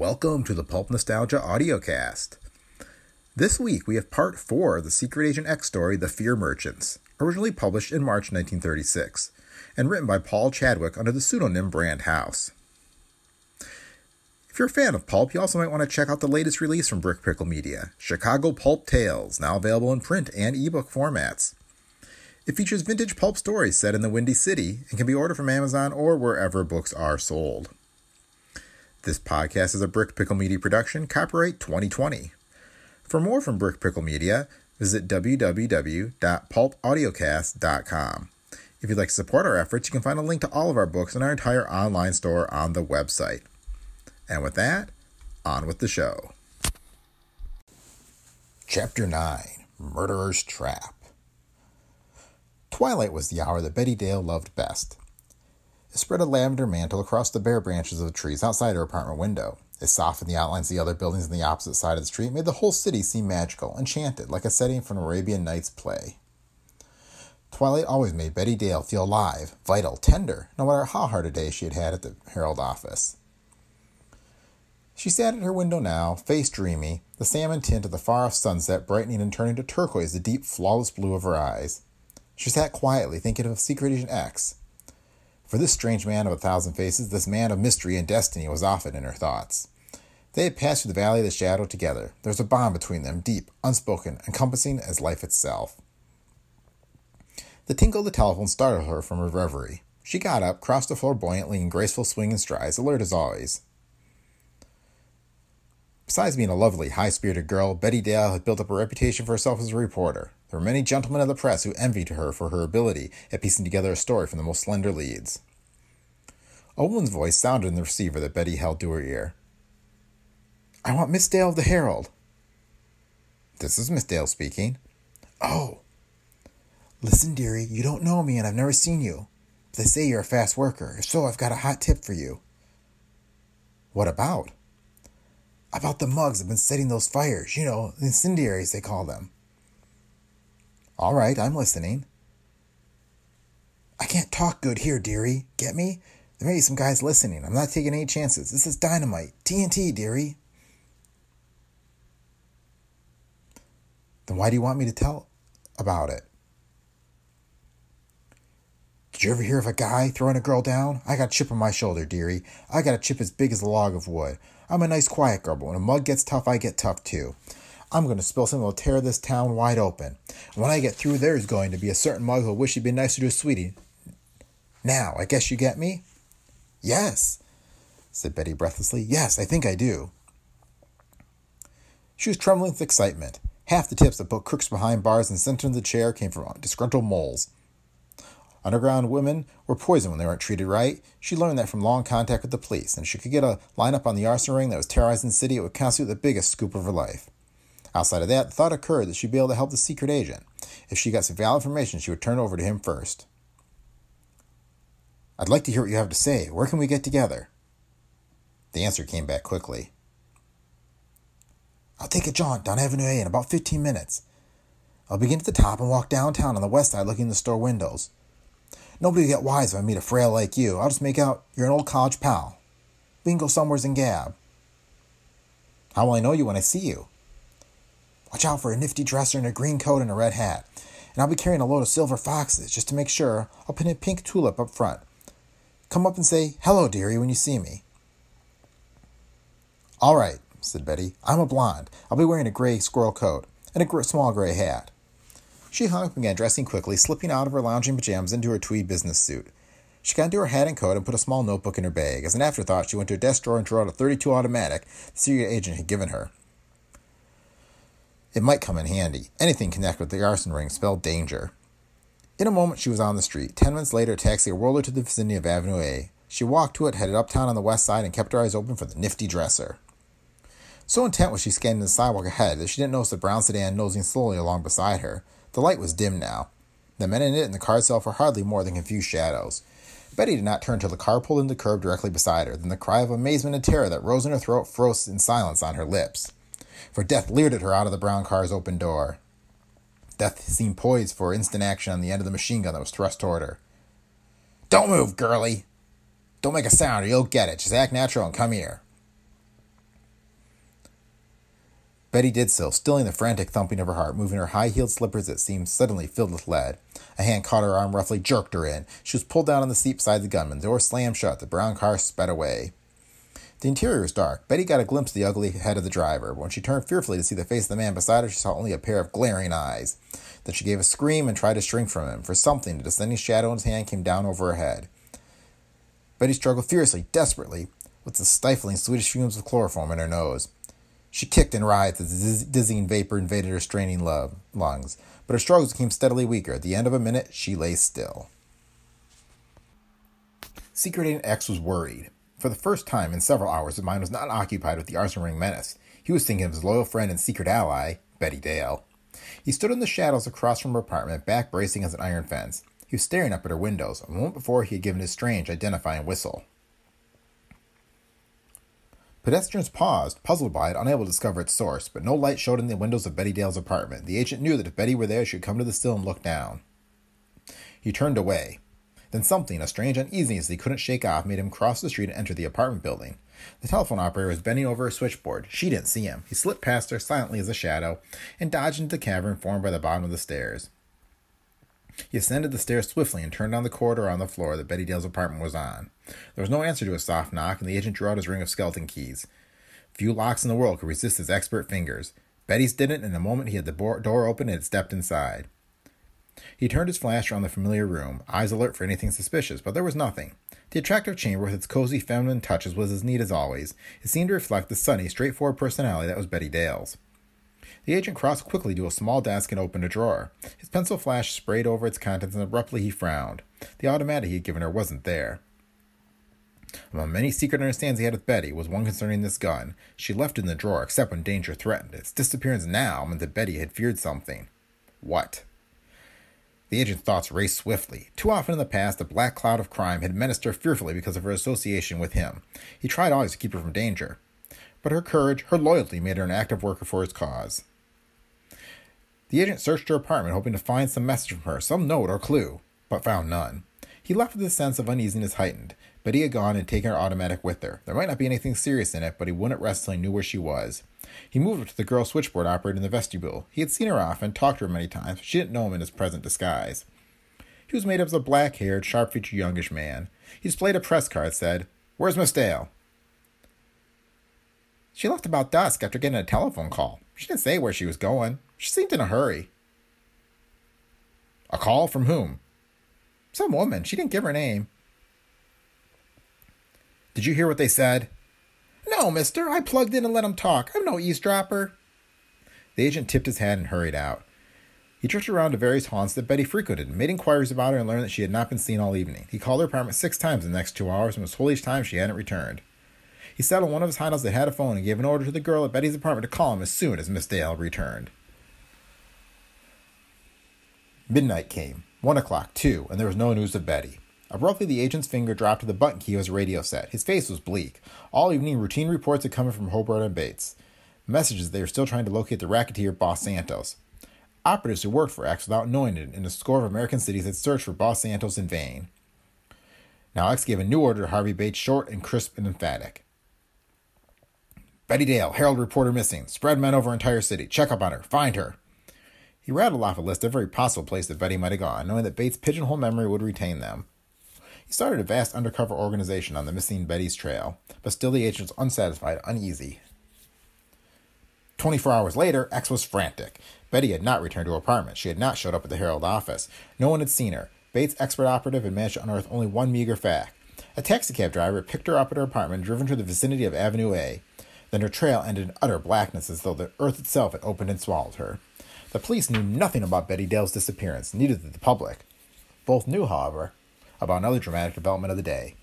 Welcome to the Pulp Nostalgia Audiocast. This week we have part 4 of the Secret Agent X story, The Fear Merchants, originally published in March 1936, and written by Paul Chadwick under the pseudonym Brant House. If you're a fan of pulp, you also might want to check out the latest release from Brick Pickle Media, Chicago Pulp Tales, now available in print and ebook formats. It features vintage pulp stories set in the Windy City and can be ordered from Amazon or wherever books are sold. This podcast is a Brick Pickle Media production, copyright 2020. For more from Brick Pickle Media, visit www.pulpaudiocast.com. If you'd like to support our efforts, you can find a link to all of our books and our entire online store on the website. And with that, on with the show. Chapter 9 Murderer's Trap. Twilight was the hour that Betty Dale loved best. Spread a lavender mantle across the bare branches of the trees outside her apartment window. It softened the outlines of the other buildings on the opposite side of the street, made the whole city seem magical, enchanted, like a setting from an Arabian Nights play. Twilight always made Betty Dale feel alive, vital, tender, no matter how hard a day she had had at the Herald office. She sat at her window now, face dreamy, the salmon tint of the far off sunset brightening and turning to turquoise the deep, flawless blue of her eyes. She sat quietly, thinking of Secret Agent X. For this strange man of a thousand faces, this man of mystery and destiny, was often in her thoughts. They had passed through the valley of the shadow together. There was a bond between them, deep, unspoken, encompassing as life itself. The tinkle of the telephone startled her from her reverie. She got up, crossed the floor buoyantly in graceful swinging strides, alert as always. Besides being a lovely, high spirited girl, Betty Dale had built up a reputation for herself as a reporter. There were many gentlemen of the press who envied her for her ability at piecing together a story from the most slender leads. A woman's voice sounded in the receiver that Betty held to her ear. I want Miss Dale of the Herald. This is Miss Dale speaking. Oh. Listen, dearie, you don't know me and I've never seen you. They say you're a fast worker. If so, I've got a hot tip for you. What about? About the mugs that have been setting those fires. You know, incendiaries, they call them. All right, I'm listening. I can't talk good here, dearie. Get me? There may be some guys listening. I'm not taking any chances. This is dynamite. TNT, dearie. Then why do you want me to tell about it? Did you ever hear of a guy throwing a girl down? I got a chip on my shoulder, dearie. I got a chip as big as a log of wood. I'm a nice, quiet girl, but when a mug gets tough, I get tough too. I'm going to spill something that will tear this town wide open. When I get through, there's going to be a certain mug who'll wish he'd been nicer to a sweetie. Now, I guess you get me? Yes, said Betty breathlessly. Yes, I think I do. She was trembling with excitement. Half the tips that put crooks behind bars and sent them to the chair came from disgruntled moles. Underground women were poisoned when they weren't treated right. She learned that from long contact with the police, and if she could get a lineup on the arson ring that was terrorizing the city, it would constitute the biggest scoop of her life. Outside of that, the thought occurred that she'd be able to help the secret agent. If she got some valuable information, she would turn it over to him first. I'd like to hear what you have to say. Where can we get together? The answer came back quickly. I'll take a jaunt down Avenue A in about 15 minutes. I'll begin at the top and walk downtown on the west side looking in the store windows. Nobody will get wise if I meet a frail like you. I'll just make out you're an old college pal. We can go somewheres and gab. How will I know you when I see you? Watch out for a nifty dresser in a green coat and a red hat. And I'll be carrying a load of silver foxes. Just to make sure, I'll pin a pink tulip up front. Come up and say, hello, dearie, when you see me. All right, said Betty. I'm a blonde. I'll be wearing a gray squirrel coat and a gr- small gray hat. She hung up and began dressing quickly, slipping out of her lounging pajamas into her tweed business suit. She got into her hat and coat and put a small notebook in her bag. As an afterthought, she went to a desk drawer and drew out a 32 automatic the secret agent had given her. It might come in handy. Anything connected with the arson ring spelled danger. In a moment, she was on the street. Ten minutes later, a taxi whirled her to the vicinity of Avenue A. She walked to it, headed uptown on the west side, and kept her eyes open for the nifty dresser. So intent was she scanning the sidewalk ahead that she didn't notice the brown sedan nosing slowly along beside her. The light was dim now. The men in it and the car itself were hardly more than confused shadows. Betty did not turn till the car pulled into the curb directly beside her. Then the cry of amazement and terror that rose in her throat froze in silence on her lips for death leered at her out of the brown car's open door. Death seemed poised for instant action on the end of the machine gun that was thrust toward her. Don't move, girlie! Don't make a sound or you'll get it. Just act natural and come here. Betty did so, stilling the frantic thumping of her heart, moving her high heeled slippers that seemed suddenly filled with lead. A hand caught her arm, roughly jerked her in. She was pulled down on the seat beside the gunman. The door slammed shut. The brown car sped away. The interior was dark. Betty got a glimpse of the ugly head of the driver, when she turned fearfully to see the face of the man beside her, she saw only a pair of glaring eyes. Then she gave a scream and tried to shrink from him, for something, a descending shadow in his hand, came down over her head. Betty struggled fiercely, desperately, with the stifling Swedish fumes of chloroform in her nose. She kicked and writhed as the dizzying vapor invaded her straining love, lungs, but her struggles became steadily weaker. At the end of a minute, she lay still. Secret Agent X was worried. For the first time in several hours, his mind was not occupied with the arson ring menace. He was thinking of his loyal friend and secret ally, Betty Dale. He stood in the shadows across from her apartment, back bracing against an iron fence. He was staring up at her windows. A moment before, he had given his strange, identifying whistle. Pedestrians paused, puzzled by it, unable to discover its source, but no light showed in the windows of Betty Dale's apartment. The agent knew that if Betty were there, she would come to the sill and look down. He turned away. Then something, a strange uneasiness he couldn't shake off, made him cross the street and enter the apartment building. The telephone operator was bending over a switchboard. She didn't see him. He slipped past her silently as a shadow and dodged into the cavern formed by the bottom of the stairs. He ascended the stairs swiftly and turned down the corridor on the floor that Betty Dale's apartment was on. There was no answer to a soft knock, and the agent drew out his ring of skeleton keys. Few locks in the world could resist his expert fingers. Betty's didn't, and the moment he had the door open and had stepped inside. He turned his flash around the familiar room, eyes alert for anything suspicious, but there was nothing. The attractive chamber with its cozy feminine touches was as neat as always. It seemed to reflect the sunny, straightforward personality that was Betty Dale's. The agent crossed quickly to a small desk and opened a drawer. His pencil flash sprayed over its contents, and abruptly he frowned. The automatic he had given her wasn't there. Among many secret understandings he had with Betty was one concerning this gun. She left it in the drawer except when danger threatened. Its disappearance now meant that Betty had feared something. What? The agent's thoughts raced swiftly. Too often in the past, a black cloud of crime had menaced her fearfully because of her association with him. He tried always to keep her from danger. But her courage, her loyalty, made her an active worker for his cause. The agent searched her apartment, hoping to find some message from her, some note or clue, but found none. He left with a sense of uneasiness heightened. Betty had gone and taken her automatic with her. There might not be anything serious in it, but he wouldn't rest till he knew where she was. He moved up to the girl switchboard operator in the vestibule. He had seen her often, and talked to her many times, but she didn't know him in his present disguise. He was made up of a black haired, sharp featured youngish man. He displayed a press card that said, Where's Miss Dale? She left about dusk after getting a telephone call. She didn't say where she was going. She seemed in a hurry. A call from whom? Some woman. She didn't give her name. Did you hear what they said? No, mister. I plugged in and let 'em talk. I'm no eavesdropper. The agent tipped his hat and hurried out. He drifted around to various haunts that Betty frequented, made inquiries about her, and learned that she had not been seen all evening. He called her apartment six times in the next two hours and was told each time she hadn't returned. He sat on one of his hideouts that had a phone and gave an order to the girl at Betty's apartment to call him as soon as Miss Dale returned. Midnight came. One o'clock, two, and there was no news of Betty. Abruptly, the agent's finger dropped to the button key of his radio set. His face was bleak. All evening, routine reports had come from Hobart and Bates. Messages they were still trying to locate the racketeer Boss Santos. Operatives who worked for X without knowing it in a score of American cities had searched for Boss Santos in vain. Now X gave a new order to Harvey Bates, short and crisp and emphatic. Betty Dale, Herald reporter missing. Spread men over entire city. Check up on her. Find her. He rattled off a list of every possible place that Betty might have gone, knowing that Bates' pigeonhole memory would retain them. He started a vast undercover organization on the missing Betty's trail, but still the agent was unsatisfied, uneasy. 24 hours later, X was frantic. Betty had not returned to her apartment. She had not showed up at the Herald office. No one had seen her. Bates' expert operative had managed to unearth only one meager fact. A taxicab driver picked her up at her apartment and driven to the vicinity of Avenue A. Then her trail ended in utter blackness as though the earth itself had opened and swallowed her. The police knew nothing about Betty Dale's disappearance, neither did the public. Both knew, however, about another dramatic development of the day.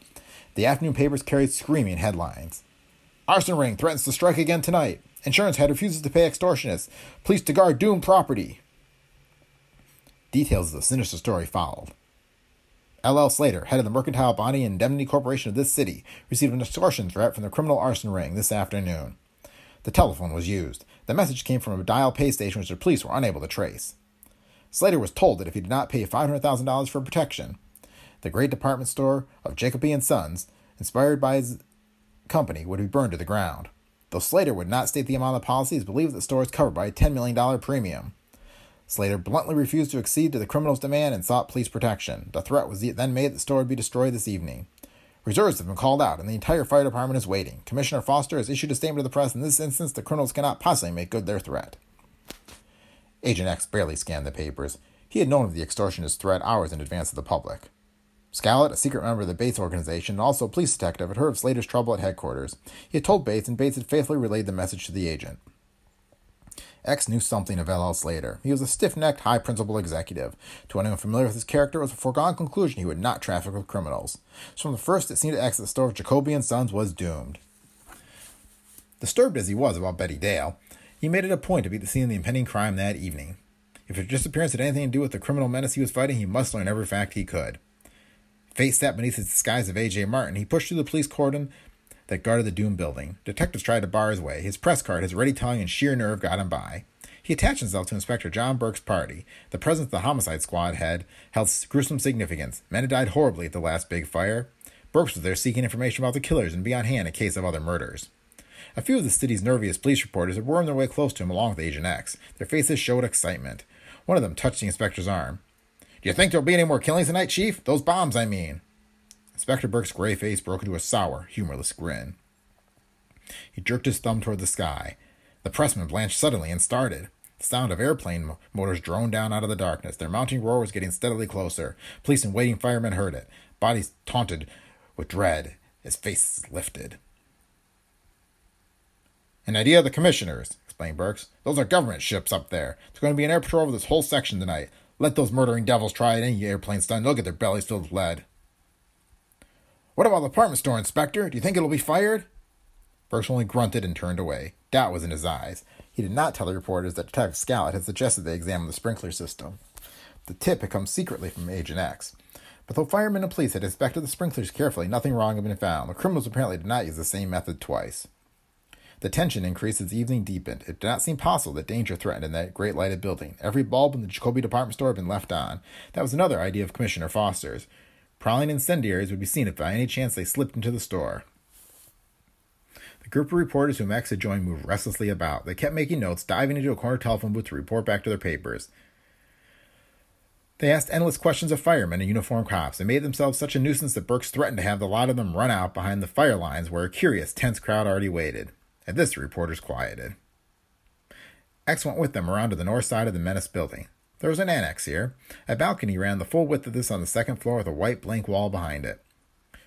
The afternoon papers carried screaming headlines. Arson ring threatens to strike again tonight. Insurance head refuses to pay extortionists. Police to guard doomed property. Details of the sinister story followed. L.L. Slater, head of the Mercantile Body and Indemnity Corporation of this city, received an extortion threat from the criminal arson ring this afternoon. The telephone was used. The message came from a dial pay station which the police were unable to trace. Slater was told that if he did not pay $500,000 for protection, the great department store of Jacoby and Sons, inspired by his company, would be burned to the ground. Though Slater would not state the amount of the policy, he believed that the store was covered by a $10 million premium. Slater bluntly refused to accede to the criminal's demand and sought police protection. The threat was then made that the store would be destroyed this evening. Reserves have been called out, and the entire fire department is waiting. Commissioner Foster has issued a statement to the press. In this instance, the criminals cannot possibly make good their threat. Agent X barely scanned the papers. He had known of the extortionist threat hours in advance of the public. Scallett, a secret member of the Bates organization and also a police detective, had heard of Slater's trouble at headquarters. He had told Bates, and Bates had faithfully relayed the message to the agent. X knew something of L.L. Slater. He was a stiff necked, high principled executive. To anyone familiar with his character, it was a foregone conclusion he would not traffic with criminals. So from the first, it seemed to X that the store of Jacoby and Sons was doomed. Disturbed as he was about Betty Dale, he made it a point to be the scene of the impending crime that evening. If her disappearance had anything to do with the criminal menace he was fighting, he must learn every fact he could. Fate sat beneath his disguise of A.J. Martin. He pushed through the police cordon that guarded the Doom building. Detectives tried to bar his way. His press card, his ready tongue, and sheer nerve got him by. He attached himself to Inspector John Burks' party. The presence of the homicide squad had held gruesome significance. Men had died horribly at the last big fire. Burks was there seeking information about the killers and be on hand in case of other murders. A few of the city's nerviest police reporters had wormed their way close to him along with Agent X. Their faces showed excitement. One of them touched the inspector's arm. Do you think there'll be any more killings tonight, Chief? Those bombs, I mean. Inspector Burks' gray face broke into a sour, humorless grin. He jerked his thumb toward the sky. The pressman blanched suddenly and started. The sound of airplane motors droned down out of the darkness. Their mounting roar was getting steadily closer. Police and waiting firemen heard it. Bodies taunted with dread. His face lifted. An idea of the commissioners, explained Burks. Those are government ships up there. There's going to be an air patrol over this whole section tonight. Let those murdering devils try it. Any airplane stunt, they'll get their bellies filled with lead. What about the department store, Inspector? Do you think it'll be fired? Burks only grunted and turned away. Doubt was in his eyes. He did not tell the reporters that Detective Scallett had suggested they examine the sprinkler system. The tip had come secretly from Agent X. But though firemen and police had inspected the sprinklers carefully, nothing wrong had been found. The criminals apparently did not use the same method twice. The tension increased as evening deepened. It did not seem possible that danger threatened in that great lighted building. Every bulb in the Jacoby department store had been left on. That was another idea of Commissioner Foster's. Prowling incendiaries would be seen if by any chance they slipped into the store. The group of reporters whom X had joined moved restlessly about. They kept making notes, diving into a corner telephone booth to report back to their papers. They asked endless questions of firemen and uniformed cops. They made themselves such a nuisance that Burks threatened to have the lot of them run out behind the fire lines where a curious, tense crowd already waited. At this, the reporters quieted. X went with them around to the north side of the Menace building. There was an annex here. A balcony ran the full width of this on the second floor with a white blank wall behind it.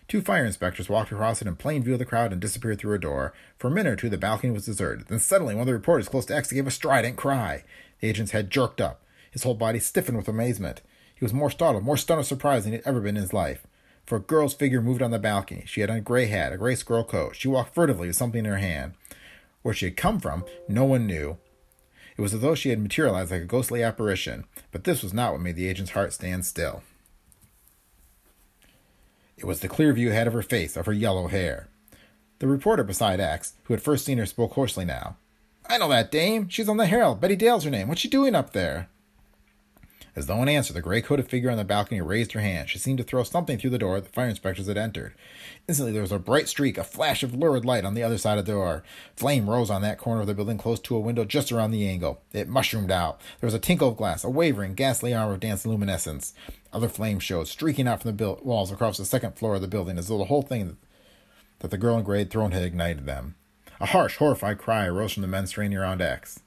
Two fire inspectors walked across it in plain view of the crowd and disappeared through a door. For a minute or two, the balcony was deserted. Then suddenly, one of the reporters close to X gave a strident cry. The agent's head jerked up. His whole body stiffened with amazement. He was more startled, more stunned with surprise than he had ever been in his life. For a girl's figure moved on the balcony. She had on a gray hat, a gray squirrel coat. She walked furtively with something in her hand. Where she had come from, no one knew. It was as though she had materialized like a ghostly apparition, but this was not what made the agent's heart stand still. It was the clear view ahead of her face, of her yellow hair. The reporter beside X, who had first seen her, spoke hoarsely now. I know that dame. She's on the Herald. Betty Dale's her name. What's she doing up there? As though in answer, the gray coated figure on the balcony raised her hand. She seemed to throw something through the door the fire inspectors had entered. Instantly, there was a bright streak, a flash of lurid light on the other side of the door. Flame rose on that corner of the building close to a window just around the angle. It mushroomed out. There was a tinkle of glass, a wavering, ghastly arm of dancing luminescence. Other flames showed, streaking out from the build- walls across the second floor of the building, as though the whole thing that the girl in gray had thrown had ignited them. A harsh, horrified cry arose from the men straining around X.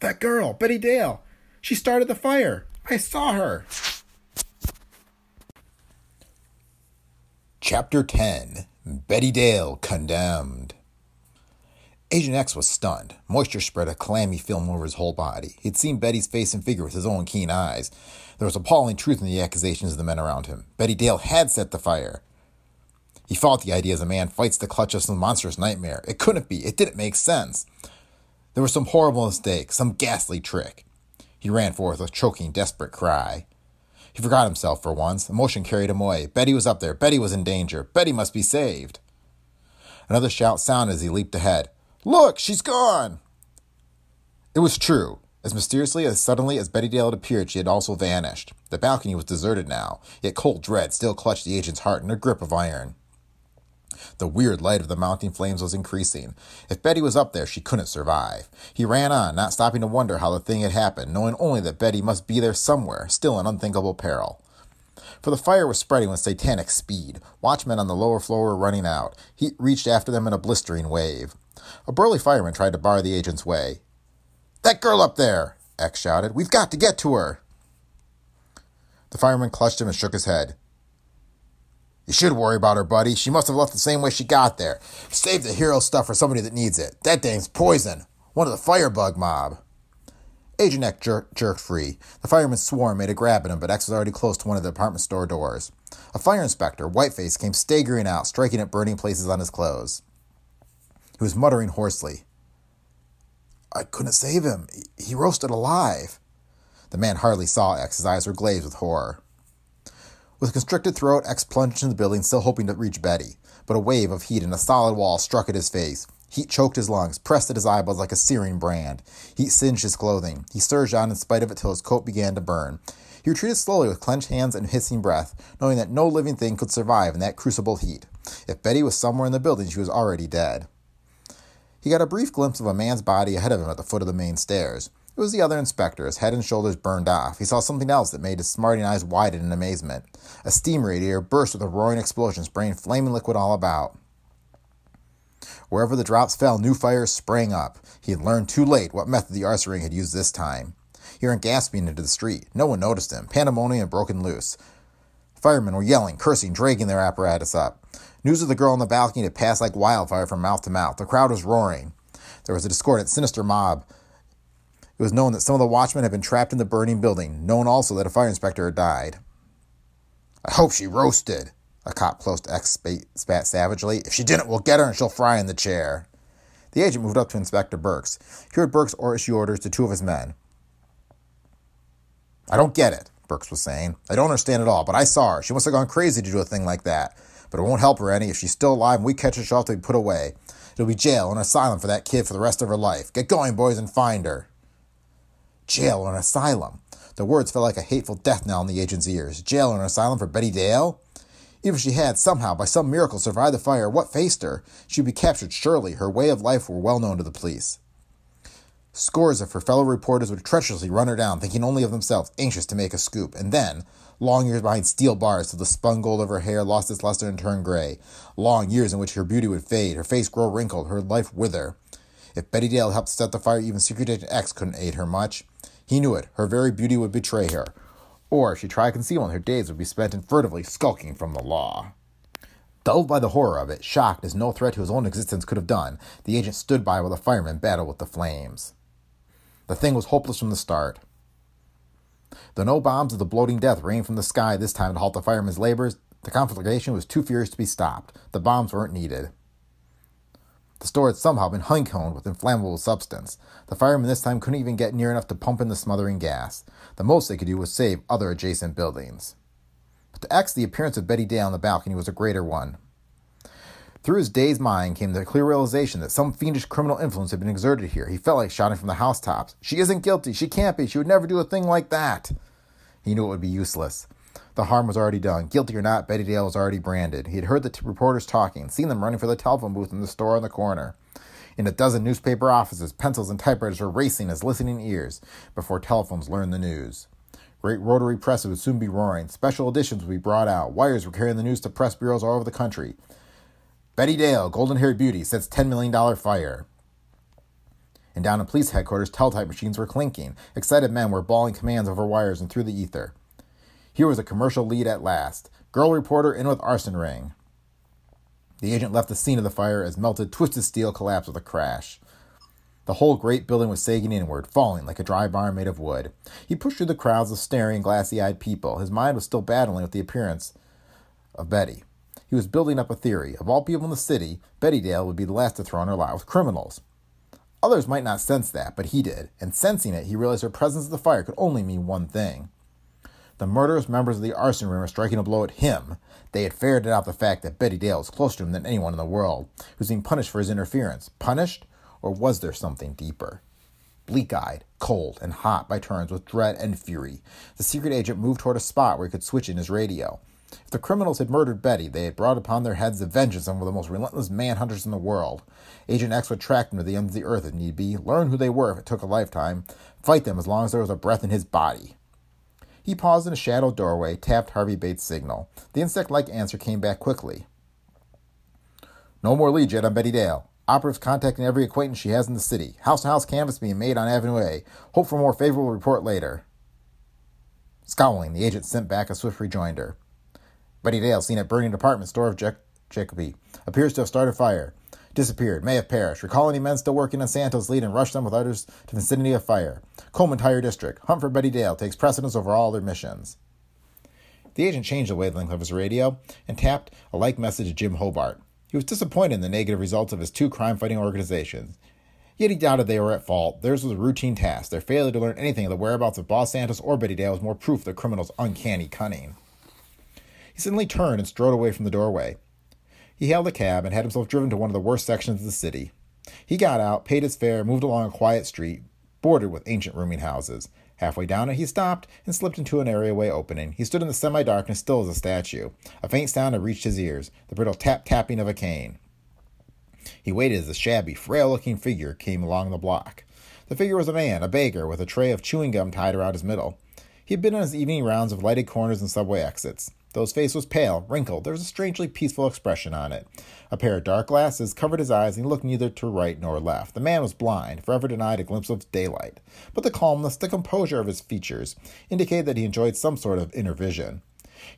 That girl, Betty Dale! She started the fire! I saw her! Chapter 10 Betty Dale Condemned. Agent X was stunned. Moisture spread a clammy film over his whole body. He'd seen Betty's face and figure with his own keen eyes. There was appalling truth in the accusations of the men around him. Betty Dale had set the fire. He fought the idea as a man fights the clutch of some monstrous nightmare. It couldn't be. It didn't make sense. There was some horrible mistake, some ghastly trick. He ran forth with a choking, desperate cry. He forgot himself for once. Emotion carried him away. Betty was up there. Betty was in danger. Betty must be saved. Another shout sounded as he leaped ahead. Look, she's gone! It was true. As mysteriously as suddenly as Betty Dale had appeared, she had also vanished. The balcony was deserted now, yet cold dread still clutched the agent's heart in a grip of iron. The weird light of the mounting flames was increasing. If Betty was up there, she couldn't survive. He ran on, not stopping to wonder how the thing had happened, knowing only that Betty must be there somewhere, still in unthinkable peril. For the fire was spreading with satanic speed. Watchmen on the lower floor were running out. Heat reached after them in a blistering wave. A burly fireman tried to bar the agent's way. That girl up there! X shouted. We've got to get to her! The fireman clutched him and shook his head. You should worry about her, buddy. She must have left the same way she got there. Save the hero stuff for somebody that needs it. That thing's poison. One of the firebug mob. Agent X jer- jerked free. The fireman swore and made a grab at him, but X was already close to one of the department store doors. A fire inspector, Whiteface, came staggering out, striking at burning places on his clothes. He was muttering hoarsely. I couldn't save him. He roasted alive. The man hardly saw X. His eyes were glazed with horror. With constricted throat, X plunged into the building, still hoping to reach Betty. But a wave of heat and a solid wall struck at his face. Heat choked his lungs, pressed at his eyeballs like a searing brand. Heat singed his clothing. He surged on in spite of it till his coat began to burn. He retreated slowly with clenched hands and hissing breath, knowing that no living thing could survive in that crucible heat. If Betty was somewhere in the building, she was already dead. He got a brief glimpse of a man's body ahead of him at the foot of the main stairs. It was the other inspector, his head and shoulders burned off. He saw something else that made his smarting eyes widen in amazement. A steam radiator burst with a roaring explosion, spraying flaming liquid all about. Wherever the drops fell, new fires sprang up. He had learned too late what method the arson ring had used this time. He ran gasping into the street. No one noticed him. Pandemonium had broken loose. Firemen were yelling, cursing, dragging their apparatus up. News of the girl on the balcony had passed like wildfire from mouth to mouth. The crowd was roaring. There was a discordant, sinister mob was known that some of the watchmen had been trapped in the burning building, known also that a fire inspector had died. I hope she roasted, a cop close to X spat savagely. If she didn't, we'll get her and she'll fry in the chair. The agent moved up to Inspector Burks. He heard Burks issue orders to two of his men. I don't get it, Burks was saying. I don't understand at all, but I saw her. She must have gone crazy to do a thing like that. But it won't help her any. If she's still alive and we catch her, she'll have to be put away. It'll be jail and asylum for that kid for the rest of her life. Get going, boys, and find her jail or an asylum. The words fell like a hateful death knell in the agent's ears. Jail or an asylum for Betty Dale? Even if she had, somehow, by some miracle, survived the fire, what faced her? She would be captured, surely. Her way of life were well known to the police. Scores of her fellow reporters would treacherously run her down, thinking only of themselves, anxious to make a scoop. And then, long years behind steel bars till the spun gold of her hair lost its luster and turned gray. Long years in which her beauty would fade, her face grow wrinkled, her life wither. If Betty Dale helped set the fire, even Secret Agent X couldn't aid her much. He knew it. Her very beauty would betray her. Or if she tried concealment, her days would be spent in furtively skulking from the law. Dulled by the horror of it, shocked as no threat to his own existence could have done, the agent stood by while the firemen battled with the flames. The thing was hopeless from the start. Though no bombs of the bloating death rained from the sky this time to halt the firemen's labors, the conflagration was too furious to be stopped. The bombs weren't needed. The store had somehow been honeycombed with inflammable substance. The firemen this time couldn't even get near enough to pump in the smothering gas. The most they could do was save other adjacent buildings. But to X, the appearance of Betty Dale on the balcony was a greater one. Through his dazed mind came the clear realization that some fiendish criminal influence had been exerted here. He felt like shouting from the housetops, She isn't guilty. She can't be. She would never do a thing like that. He knew it would be useless. The harm was already done. Guilty or not, Betty Dale was already branded. He had heard the t- reporters talking, seen them running for the telephone booth in the store on the corner. In a dozen newspaper offices, pencils and typewriters were racing as listening ears before telephones learned the news. Great rotary presses would soon be roaring. Special editions would be brought out. Wires were carrying the news to press bureaus all over the country. Betty Dale, golden haired beauty, sets $10 million fire. And down in police headquarters, teletype machines were clinking. Excited men were bawling commands over wires and through the ether. Here was a commercial lead at last. Girl reporter in with arson ring. The agent left the scene of the fire as melted, twisted steel collapsed with a crash. The whole great building was sagging inward, falling like a dry barn made of wood. He pushed through the crowds of staring, glassy eyed people. His mind was still battling with the appearance of Betty. He was building up a theory. Of all people in the city, Betty Dale would be the last to throw in her lot with criminals. Others might not sense that, but he did, and sensing it, he realized her presence at the fire could only mean one thing the murderous members of the arson ring were striking a blow at him. They had ferreted out the fact that Betty Dale was closer to him than anyone in the world, who being punished for his interference. Punished? Or was there something deeper? Bleak eyed, cold, and hot by turns with dread and fury, the secret agent moved toward a spot where he could switch in his radio. If the criminals had murdered Betty, they had brought upon their heads the vengeance of one of the most relentless manhunters in the world. Agent X would track them to the ends of the earth if need be, learn who they were if it took a lifetime, fight them as long as there was a breath in his body. He paused in a shadowed doorway, tapped Harvey Bates' signal. The insect like answer came back quickly. No more leads yet on Betty Dale. Operatives contacting every acquaintance she has in the city. House to house canvass being made on Avenue A. Hope for more favorable report later. Scowling, the agent sent back a swift rejoinder. Betty Dale, seen at burning department store of Jac- Jacoby, appears to have started fire. Disappeared, may have perished. Recall any men still working on Santos' lead and rush them with others to the vicinity of fire. Coleman Tire District. Hunt for Betty Dale takes precedence over all their missions. The agent changed the wavelength of his radio and tapped a like message to Jim Hobart. He was disappointed in the negative results of his two crime fighting organizations. Yet he doubted they were at fault. Theirs was a routine task. Their failure to learn anything of the whereabouts of Boss Santos or Betty Dale was more proof of the criminal's uncanny cunning. He suddenly turned and strode away from the doorway. He hailed a cab and had himself driven to one of the worst sections of the city. He got out, paid his fare, moved along a quiet street bordered with ancient rooming houses. Halfway down it, he stopped and slipped into an areaway opening. He stood in the semi darkness, still as a statue. A faint sound had reached his ears the brittle tap tapping of a cane. He waited as a shabby, frail looking figure came along the block. The figure was a man, a beggar, with a tray of chewing gum tied around his middle. He had been on his evening rounds of lighted corners and subway exits. Though his face was pale, wrinkled, there was a strangely peaceful expression on it. A pair of dark glasses covered his eyes, and he looked neither to right nor left. The man was blind, forever denied a glimpse of daylight. But the calmness, the composure of his features indicated that he enjoyed some sort of inner vision.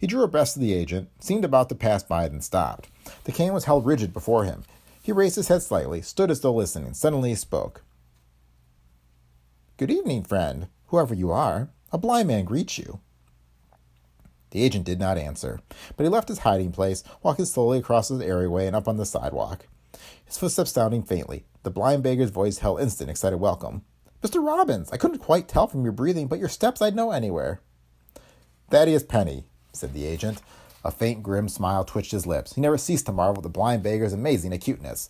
He drew abreast of the agent, seemed about to pass by, then stopped. The cane was held rigid before him. He raised his head slightly, stood as though listening. Suddenly he spoke. Good evening, friend, whoever you are. A blind man greets you. The agent did not answer, but he left his hiding place, walking slowly across the areaway and up on the sidewalk. His footsteps sounding faintly, the blind beggar's voice held instant, excited welcome. Mr. Robbins, I couldn't quite tell from your breathing, but your steps I'd know anywhere. Thaddeus Penny, said the agent. A faint, grim smile twitched his lips. He never ceased to marvel at the blind beggar's amazing acuteness.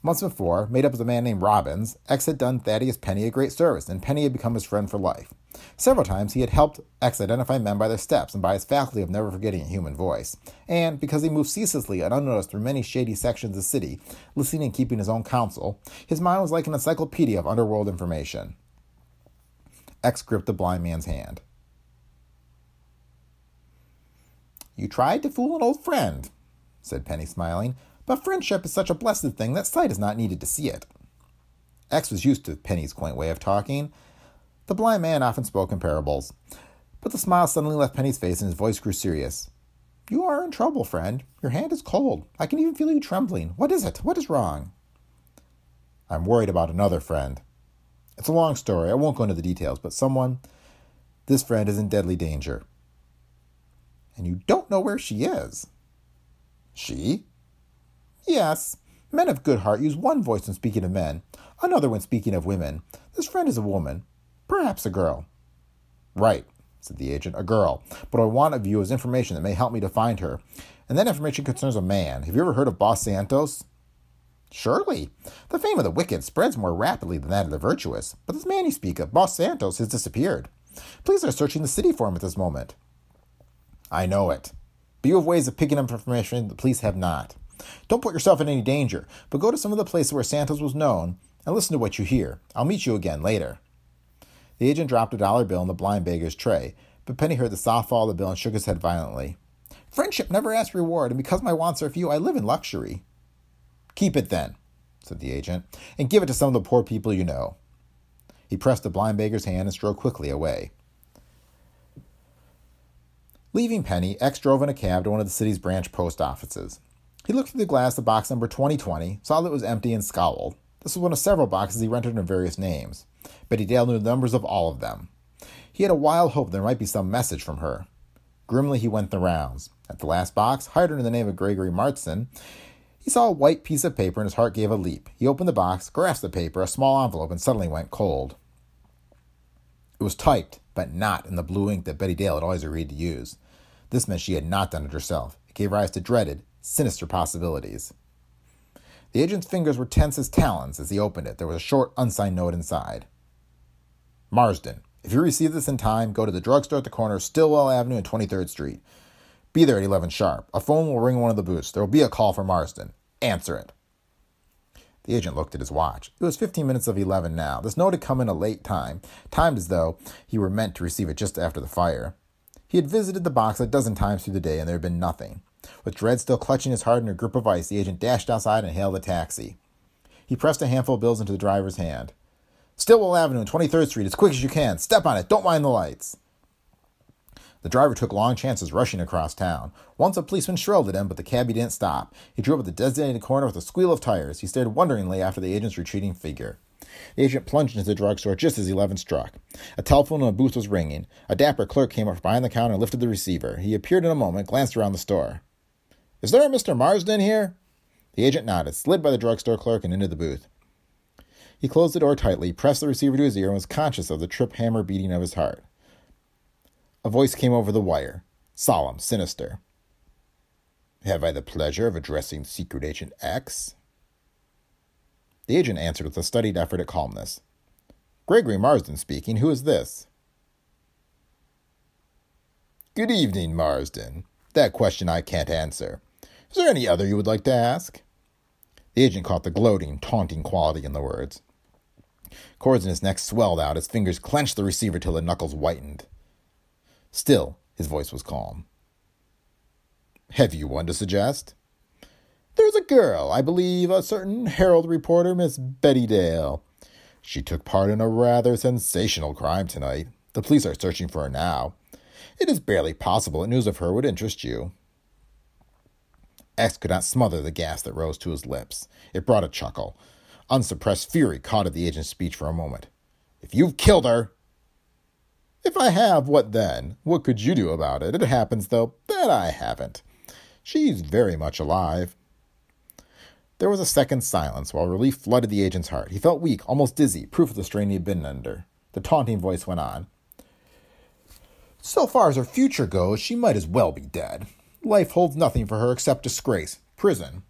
Months before, made up of a man named Robbins, X had done Thaddeus Penny a great service, and Penny had become his friend for life. Several times he had helped X identify men by their steps and by his faculty of never forgetting a human voice. And because he moved ceaselessly and unnoticed through many shady sections of the city, listening and keeping his own counsel, his mind was like an encyclopedia of underworld information. X gripped the blind man's hand. You tried to fool an old friend, said Penny, smiling, but friendship is such a blessed thing that sight is not needed to see it. X was used to Penny's quaint way of talking, the blind man often spoke in parables. But the smile suddenly left Penny's face and his voice grew serious. You are in trouble, friend. Your hand is cold. I can even feel you trembling. What is it? What is wrong? I'm worried about another friend. It's a long story. I won't go into the details, but someone, this friend, is in deadly danger. And you don't know where she is. She? Yes. Men of good heart use one voice when speaking of men, another when speaking of women. This friend is a woman. Perhaps a girl. Right, said the agent, a girl. But what I want of you is information that may help me to find her. And that information concerns a man. Have you ever heard of Boss Santos? Surely. The fame of the wicked spreads more rapidly than that of the virtuous. But this man you speak of, Boss Santos, has disappeared. Police are searching the city for him at this moment. I know it. But you have ways of picking up information the police have not. Don't put yourself in any danger, but go to some of the places where Santos was known and listen to what you hear. I'll meet you again later. The agent dropped a dollar bill in the blind beggar's tray, but Penny heard the soft fall of the bill and shook his head violently. Friendship never asks reward, and because my wants are few, I live in luxury. Keep it then, said the agent, and give it to some of the poor people you know. He pressed the blind beggar's hand and strode quickly away. Leaving Penny, X drove in a cab to one of the city's branch post offices. He looked through the glass of box number 2020, saw that it was empty, and scowled. This was one of several boxes he rented under various names. Betty Dale knew the numbers of all of them. He had a wild hope there might be some message from her. Grimly he went the rounds. At the last box, hired under the name of Gregory Marsden, he saw a white piece of paper and his heart gave a leap. He opened the box, grasped the paper, a small envelope, and suddenly went cold. It was typed, but not in the blue ink that Betty Dale had always agreed to use. This meant she had not done it herself. It gave rise to dreaded, sinister possibilities. The agent's fingers were tense as talons as he opened it. There was a short, unsigned note inside. Marsden, if you receive this in time, go to the drugstore at the corner of Stillwell Avenue and 23rd Street. Be there at 11 sharp. A phone will ring in one of the booths. There will be a call for Marsden. Answer it. The agent looked at his watch. It was 15 minutes of 11 now. This note had come in a late time, timed as though he were meant to receive it just after the fire. He had visited the box a dozen times through the day, and there had been nothing. With dread still clutching his heart in a grip of ice, the agent dashed outside and hailed a taxi. He pressed a handful of bills into the driver's hand. Stillwell Avenue and 23rd Street, as quick as you can. Step on it. Don't mind the lights. The driver took long chances rushing across town. Once a policeman shrilled at him, but the cabbie didn't stop. He drove at the designated corner with a squeal of tires. He stared wonderingly after the agent's retreating figure. The agent plunged into the drugstore just as eleven struck. A telephone in a booth was ringing. A dapper clerk came up behind the counter and lifted the receiver. He appeared in a moment, glanced around the store. Is there a Mr. Marsden here? The agent nodded, slid by the drugstore clerk, and into the booth. He closed the door tightly, pressed the receiver to his ear, and was conscious of the trip hammer beating of his heart. A voice came over the wire, solemn, sinister. Have I the pleasure of addressing Secret Agent X? The agent answered with a studied effort at calmness. Gregory Marsden speaking. Who is this? Good evening, Marsden. That question I can't answer. Is there any other you would like to ask? The agent caught the gloating, taunting quality in the words. Cords in his neck swelled out. His fingers clenched the receiver till the knuckles whitened. Still, his voice was calm. Have you one to suggest? There's a girl, I believe, a certain Herald reporter, Miss Betty Dale. She took part in a rather sensational crime tonight. The police are searching for her now. It is barely possible that news of her would interest you. X could not smother the gas that rose to his lips. It brought a chuckle. Unsuppressed fury caught at the agent's speech for a moment. If you've killed her, if I have, what then? What could you do about it? It happens, though, that I haven't. She's very much alive. There was a second's silence while relief flooded the agent's heart. He felt weak, almost dizzy, proof of the strain he had been under. The taunting voice went on. So far as her future goes, she might as well be dead. Life holds nothing for her except disgrace, prison,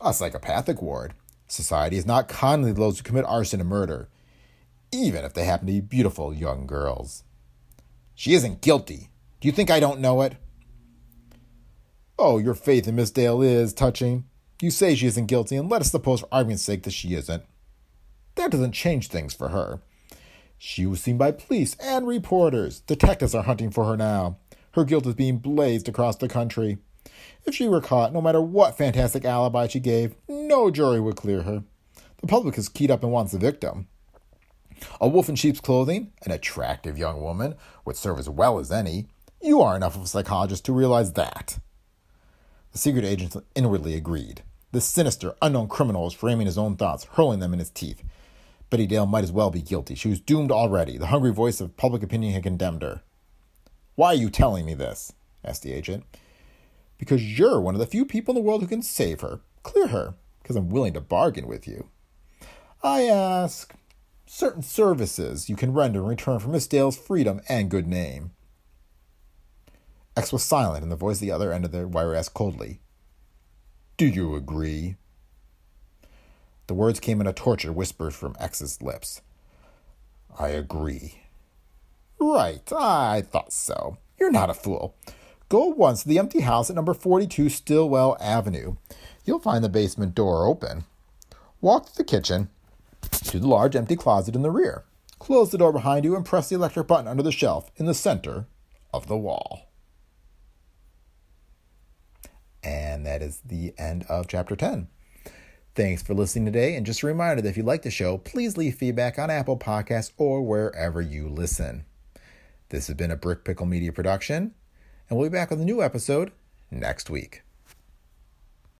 a psychopathic ward. Society is not kindly to those who commit arson and murder, even if they happen to be beautiful young girls. She isn't guilty. Do you think I don't know it? Oh, your faith in Miss Dale is touching. You say she isn't guilty, and let us suppose for argument's sake that she isn't. That doesn't change things for her. She was seen by police and reporters. Detectives are hunting for her now. Her guilt is being blazed across the country. If she were caught, no matter what fantastic alibi she gave, no jury would clear her. The public is keyed up and wants the victim. A wolf in sheep's clothing, an attractive young woman, would serve as well as any. You are enough of a psychologist to realize that. The secret agent inwardly agreed. This sinister, unknown criminal was framing his own thoughts, hurling them in his teeth. Betty Dale might as well be guilty. She was doomed already. The hungry voice of public opinion had condemned her. Why are you telling me this? asked the agent. Because you're one of the few people in the world who can save her, clear her, because I'm willing to bargain with you. I ask, certain services you can render in return for Miss Dale's freedom and good name. X was silent, and the voice at the other end of the wire asked coldly, Do you agree? The words came in a tortured whisper from X's lips. I agree. Right, I thought so. You're not a fool. Go once to the empty house at number 42 Stillwell Avenue. You'll find the basement door open. Walk to the kitchen to the large empty closet in the rear. Close the door behind you and press the electric button under the shelf in the center of the wall. And that is the end of chapter 10. Thanks for listening today. And just a reminder that if you like the show, please leave feedback on Apple Podcasts or wherever you listen. This has been a Brick Pickle Media production, and we'll be back with a new episode next week.